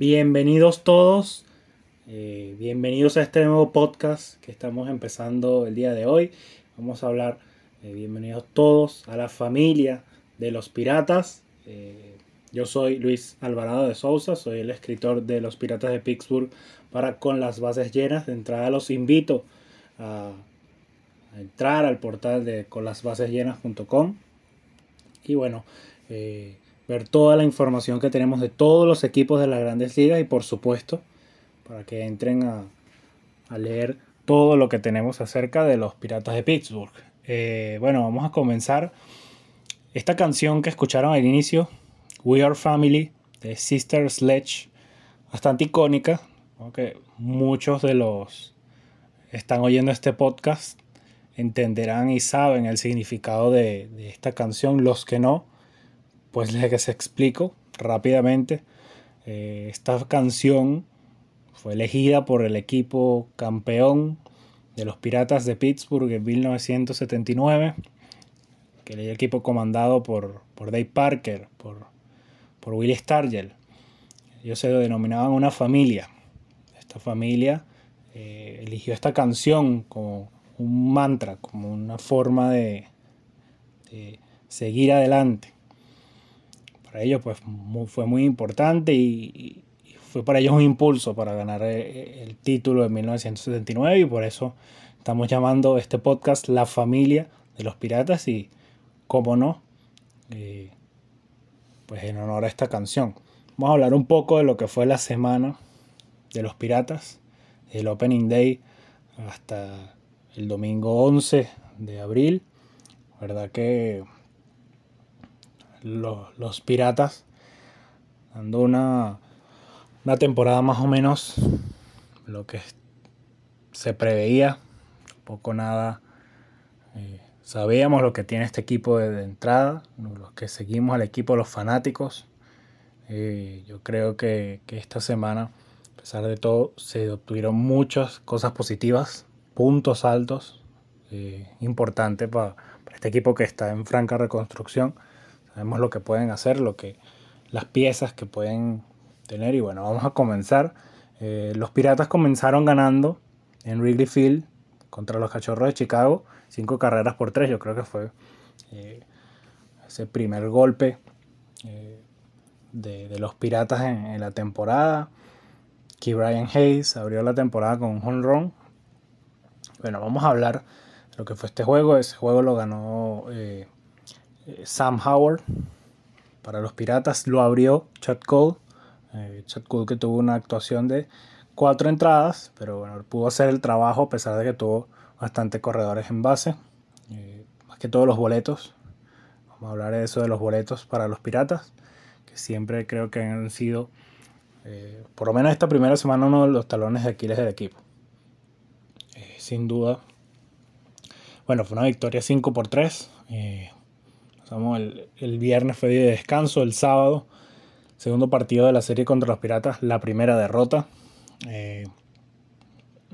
Bienvenidos todos, eh, bienvenidos a este nuevo podcast que estamos empezando el día de hoy. Vamos a hablar, eh, bienvenidos todos a la familia de los piratas. Eh, yo soy Luis Alvarado de Sousa, soy el escritor de Los Piratas de Pittsburgh para Con las Bases Llenas. De entrada los invito a, entrar al portal de conlasbasesllenas.com y bueno, ver toda la información que tenemos de todos los equipos de las grandes ligas y por supuesto para que entren a, leer todo lo que tenemos acerca de los Piratas de Pittsburgh. Eh, bueno, vamos a comenzar. Esta canción que escucharon al inicio, We Are Family, de Sister Sledge, bastante icónica, aunque muchos de los están oyendo este podcast entenderán y saben el significado de esta canción, los que no, pues les explico rápidamente. Eh, esta canción fue elegida por el equipo campeón de los Piratas de Pittsburgh en 1979, que era el equipo comandado por, por Dave Parker, por, por Willie Stargell. Ellos se denominaban una familia. Esta familia eh, eligió esta canción como un mantra, como una forma de seguir adelante para ellos pues fue muy importante y, fue para ellos un impulso para ganar eh, el título de 1979 y por eso estamos llamando este podcast La familia de los piratas y cómo no, eh, pues en honor a esta canción. Vamos a hablar un poco de lo que fue la semana de los piratas, el Opening Day hasta el domingo 11 de abril. ¿Verdad que los, Piratas, dando una, una temporada más o menos lo que se preveía, poco nada. Eh, sabíamos lo que tiene este equipo de, entrada, los que seguimos al equipo, los fanáticos. Eh, yo creo que, esta semana, a pesar de todo, se obtuvieron muchas cosas positivas, puntos altos, eh, importantes para este equipo que está en franca reconstrucción. Sabemos lo que pueden hacer, lo que, las piezas que pueden tener. Y bueno, vamos a comenzar. Eh, los Piratas comenzaron ganando en Wrigley Field contra los Cachorros de Chicago. Cinco carreras por tres. Yo creo que fue eh, ese primer golpe eh, de, los Piratas en, la temporada. Que Brian Hayes abrió la temporada con un home run. Bueno, vamos a hablar de lo que fue este juego. Ese juego lo ganó Sam Howard para los Piratas lo abrió Chad Cole. Eh, Chad Cole que tuvo una actuación de cuatro entradas, pero bueno, pudo hacer el trabajo a pesar de que tuvo bastante corredores en base. Eh, más que todos los boletos. Vamos a hablar de eso de los boletos para los Piratas, que siempre creo que han sido, eh, por lo menos esta primera semana, uno de los talones de Aquiles del equipo. sin duda. Bueno, fue una victoria 5 por 3 el, viernes fue día de descanso, el sábado, segundo partido de la serie contra los Piratas, la primera derrota. Eh,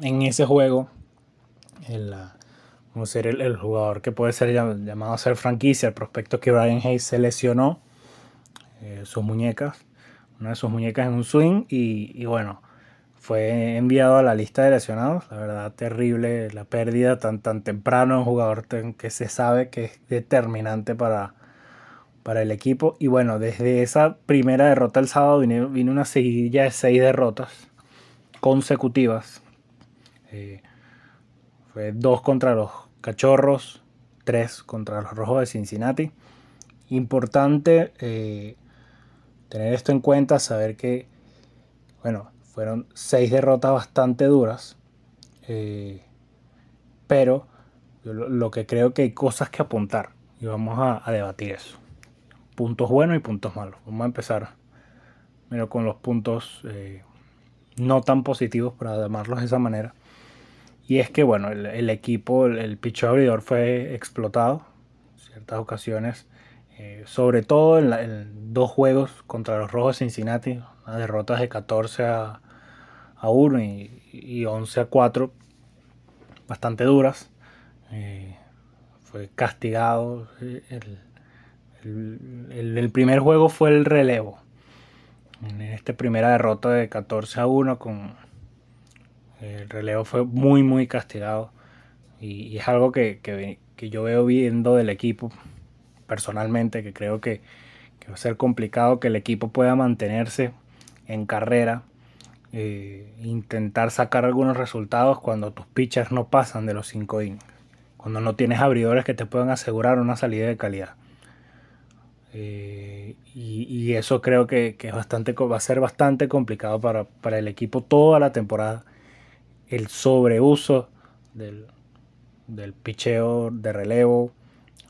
en ese juego, el, ser el, jugador que puede ser llamado a ser franquicia, el prospecto que Brian Hayes se lesionó eh, sus muñecas, una de sus muñecas en un swing y, bueno, fue enviado a la lista de lesionados. La verdad, terrible la pérdida tan, tan temprano. Un jugador que se sabe que es determinante para, para el equipo. Y bueno, desde esa primera derrota el sábado vino, una seguidilla de seis derrotas consecutivas. Eh, fue dos contra los Cachorros, tres contra los Rojos de Cincinnati. Importante eh, tener esto en cuenta, saber que, bueno, fueron seis derrotas bastante duras. Eh, pero lo, que creo que hay cosas que apuntar. Y vamos a, debatir eso. Puntos buenos y puntos malos. Vamos a empezar pero con los puntos eh, no tan positivos, para llamarlos de esa manera. Y es que, bueno, el, equipo, el, el pitcher abridor fue explotado en ciertas ocasiones. Eh, sobre todo en, dos juegos contra los Rojos de Cincinnati, unas derrotas de 14 a, a 1 y, 11 a 4, bastante duras. Eh, fue castigado. El, el, primer juego fue el relevo. en esta primera derrota de 14 a 1 con el relevo fue muy muy castigado y, es algo que, yo veo viendo del equipo personalmente que creo que, va a ser complicado que el equipo pueda mantenerse en carrera eh, intentar sacar algunos resultados cuando tus pitchers no pasan de los 5 innings cuando no tienes abridores que te puedan asegurar una salida de calidad eh, y, eso creo que, es bastante, va a ser bastante complicado para, el equipo toda la temporada. El sobreuso del, del picheo de relevo,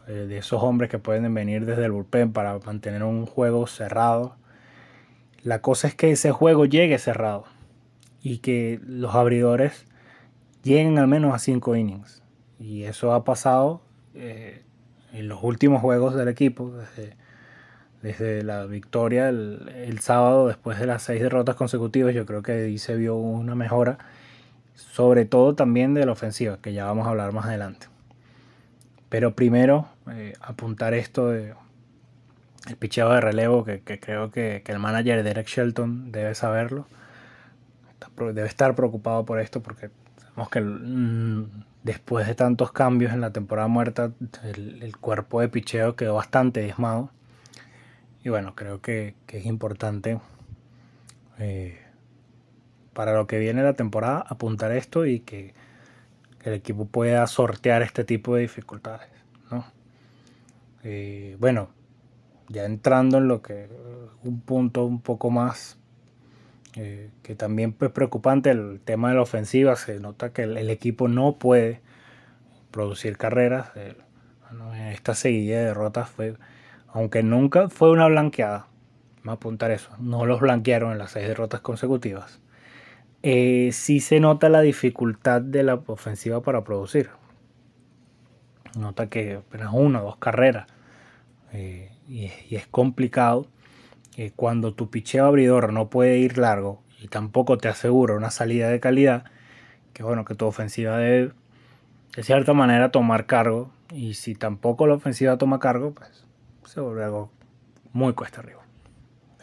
eh, de esos hombres que pueden venir desde el bullpen para mantener un juego cerrado. La cosa es que ese juego llegue cerrado y que los abridores lleguen al menos a 5 innings. Y eso ha pasado eh, en los últimos juegos del equipo, desde la victoria el, sábado después de las seis derrotas consecutivas, yo creo que ahí se vio una mejora, sobre todo también de la ofensiva, que ya vamos a hablar más adelante. Pero primero, eh, apuntar esto de el picheo de relevo, que, creo que, el manager Derek Shelton debe saberlo. Debe estar preocupado por esto porque sabemos que mm, después de tantos cambios en la temporada muerta, el, cuerpo de picheo quedó bastante diezmado y bueno, creo que, es importante eh, para lo que viene la temporada apuntar esto y que, el equipo pueda sortear este tipo de dificultades. Eh, bueno, ya entrando en lo que un punto un poco más eh, que también es preocupante el tema de la ofensiva. Se nota que el, equipo no puede producir carreras. Esta seguida de derrotas fue aunque nunca fue una blanqueada, a apuntar eso, no los blanquearon en las seis derrotas consecutivas, eh, sí se nota la dificultad de la ofensiva para producir. Nota que apenas una o dos carreras eh, y, es complicado eh, cuando tu picheo abridor no puede ir largo y tampoco te asegura una salida de calidad, que bueno, que tu ofensiva debe de cierta manera tomar cargo y si tampoco la ofensiva toma cargo, pues se vuelve algo muy cuesta arriba.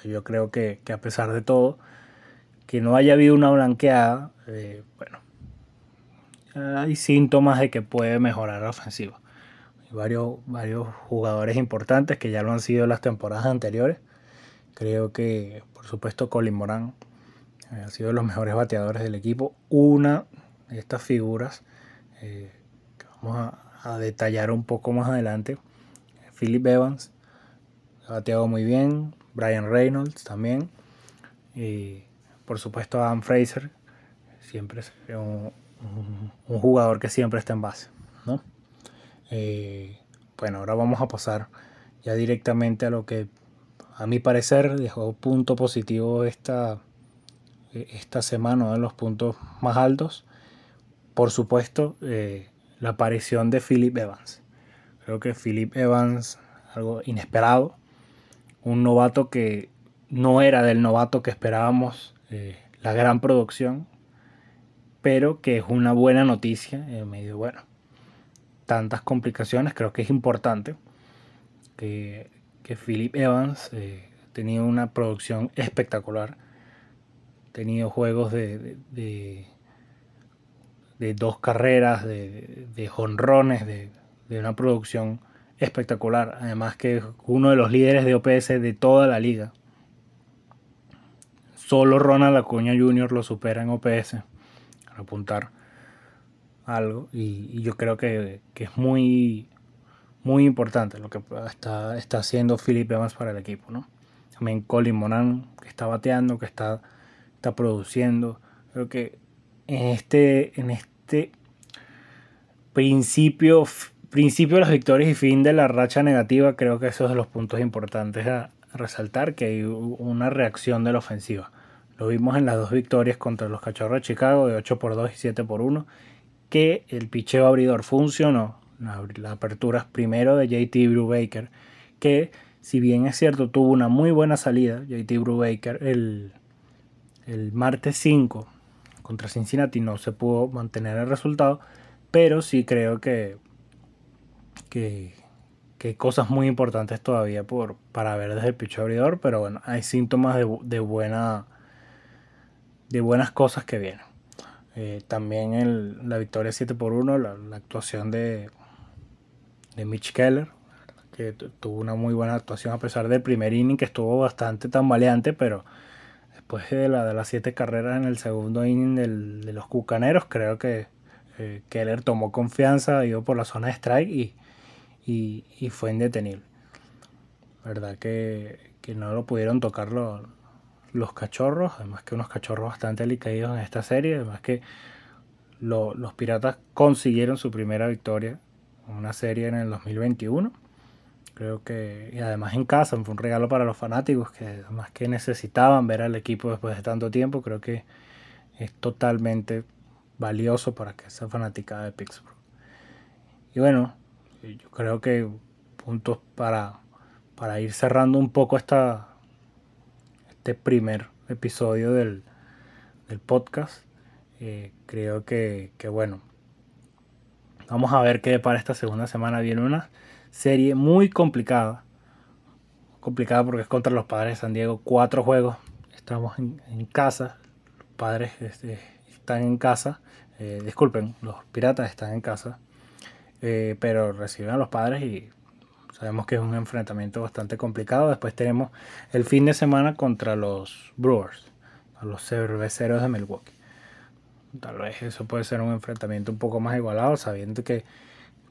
Yo creo que, a pesar de todo, que no haya habido una blanqueada, eh, bueno, hay síntomas de que puede mejorar la ofensiva. Hay varios, varios jugadores importantes que ya lo han sido en las temporadas anteriores. Creo que, por supuesto, Colin Moran ha sido de los mejores bateadores del equipo. Una de estas figuras eh, que vamos a, detallar un poco más adelante Philip Evans ha bateado muy bien, Brian Reynolds también, y por supuesto Adam Fraser, siempre un, jugador que siempre está en base. Eh, bueno, ahora vamos a pasar ya directamente a lo que a mi parecer dejó punto positivo esta, esta semana, de los puntos más altos. Por supuesto, eh, la aparición de Philip Evans. Creo que Philip Evans, algo inesperado, un novato que no era del novato que esperábamos, eh, la gran producción, pero que es una buena noticia en medio, bueno, tantas complicaciones, creo que es importante que, que Philip Evans eh, tenía una producción espectacular, tenido juegos de, de, de, dos carreras, de, jonrones, de, una producción espectacular. Además que es uno de los líderes de OPS de toda la liga. Solo Ronald Acuña Jr. lo supera en OPS. Para apuntar algo. Y, yo creo que, es muy, muy importante lo que está, está haciendo Philip Evans para el equipo. ¿no? También Colin Monan, que está bateando, que está, está produciendo. Creo que en este, en este principio principio de las victorias y fin de la racha negativa, creo que esos son los puntos importantes a resaltar, que hay una reacción de la ofensiva. Lo vimos en las dos victorias contra los Cachorros de Chicago de 8 por 2 y 7 por 1, que el picheo abridor funcionó. La, apertura primero de JT Brubaker, que si bien es cierto tuvo una muy buena salida, JT Brubaker, el, el martes 5 contra Cincinnati no se pudo mantener el resultado, pero sí creo que que, que cosas muy importantes todavía por, para ver desde el picho abridor, pero bueno, hay síntomas de, de buena de buenas cosas que vienen. Eh, también el, la victoria 7 por 1, la, la, actuación de, de Mitch Keller, que tuvo una muy buena actuación a pesar del primer inning que estuvo bastante tambaleante, pero después de, la, de las 7 carreras en el segundo inning del, de los Cucaneros, creo que eh, Keller tomó confianza, ido por la zona de strike y, y, fue indetenible. ¿Verdad? Que, que, no lo pudieron tocar los, los cachorros, además que unos cachorros bastante alicaídos en esta serie, además que lo, los piratas consiguieron su primera victoria una serie en el 2021. Creo que, y además en casa, fue un regalo para los fanáticos que además que necesitaban ver al equipo después de tanto tiempo, creo que es totalmente valioso para que esa fanática de Pittsburgh. Y bueno, yo creo que puntos para, para ir cerrando un poco esta, este primer episodio del, del podcast. Eh, creo que, que, bueno, vamos a ver qué para esta segunda semana. Viene una serie muy complicada. Complicada porque es contra los padres de San Diego. Cuatro juegos. Estamos en, casa. Los padres este, están en casa. Eh, disculpen, los piratas están en casa. Eh, pero reciben a los padres y sabemos que es un enfrentamiento bastante complicado. Después tenemos el fin de semana contra los Brewers, los cerveceros de Milwaukee. Tal vez eso puede ser un enfrentamiento un poco más igualado, sabiendo que,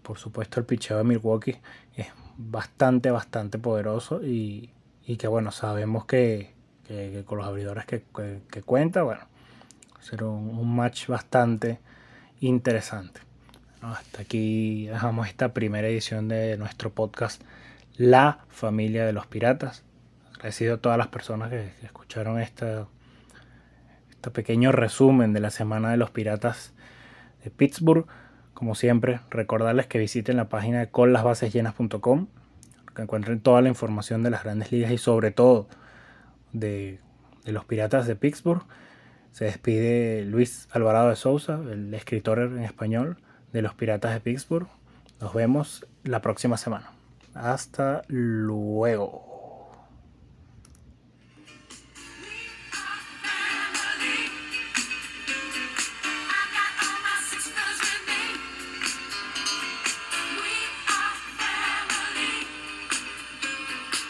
por supuesto, el picheo de Milwaukee es bastante, bastante poderoso y, y que, bueno, sabemos que, que, con los abridores que, que, cuenta, bueno, será un, un match bastante interesante. Hasta aquí dejamos esta primera edición de nuestro podcast La familia de los piratas. Agradecido a todas las personas que escucharon esta, este pequeño resumen de la semana de los piratas de Pittsburgh. Como siempre, recordarles que visiten la página de conlasbasesllenas.com, que encuentren toda la información de las grandes ligas y sobre todo de, de los piratas de Pittsburgh. Se despide Luis Alvarado de Sousa, el escritor en español de los Piratas de Pittsburgh. Nos vemos la próxima semana. Hasta luego.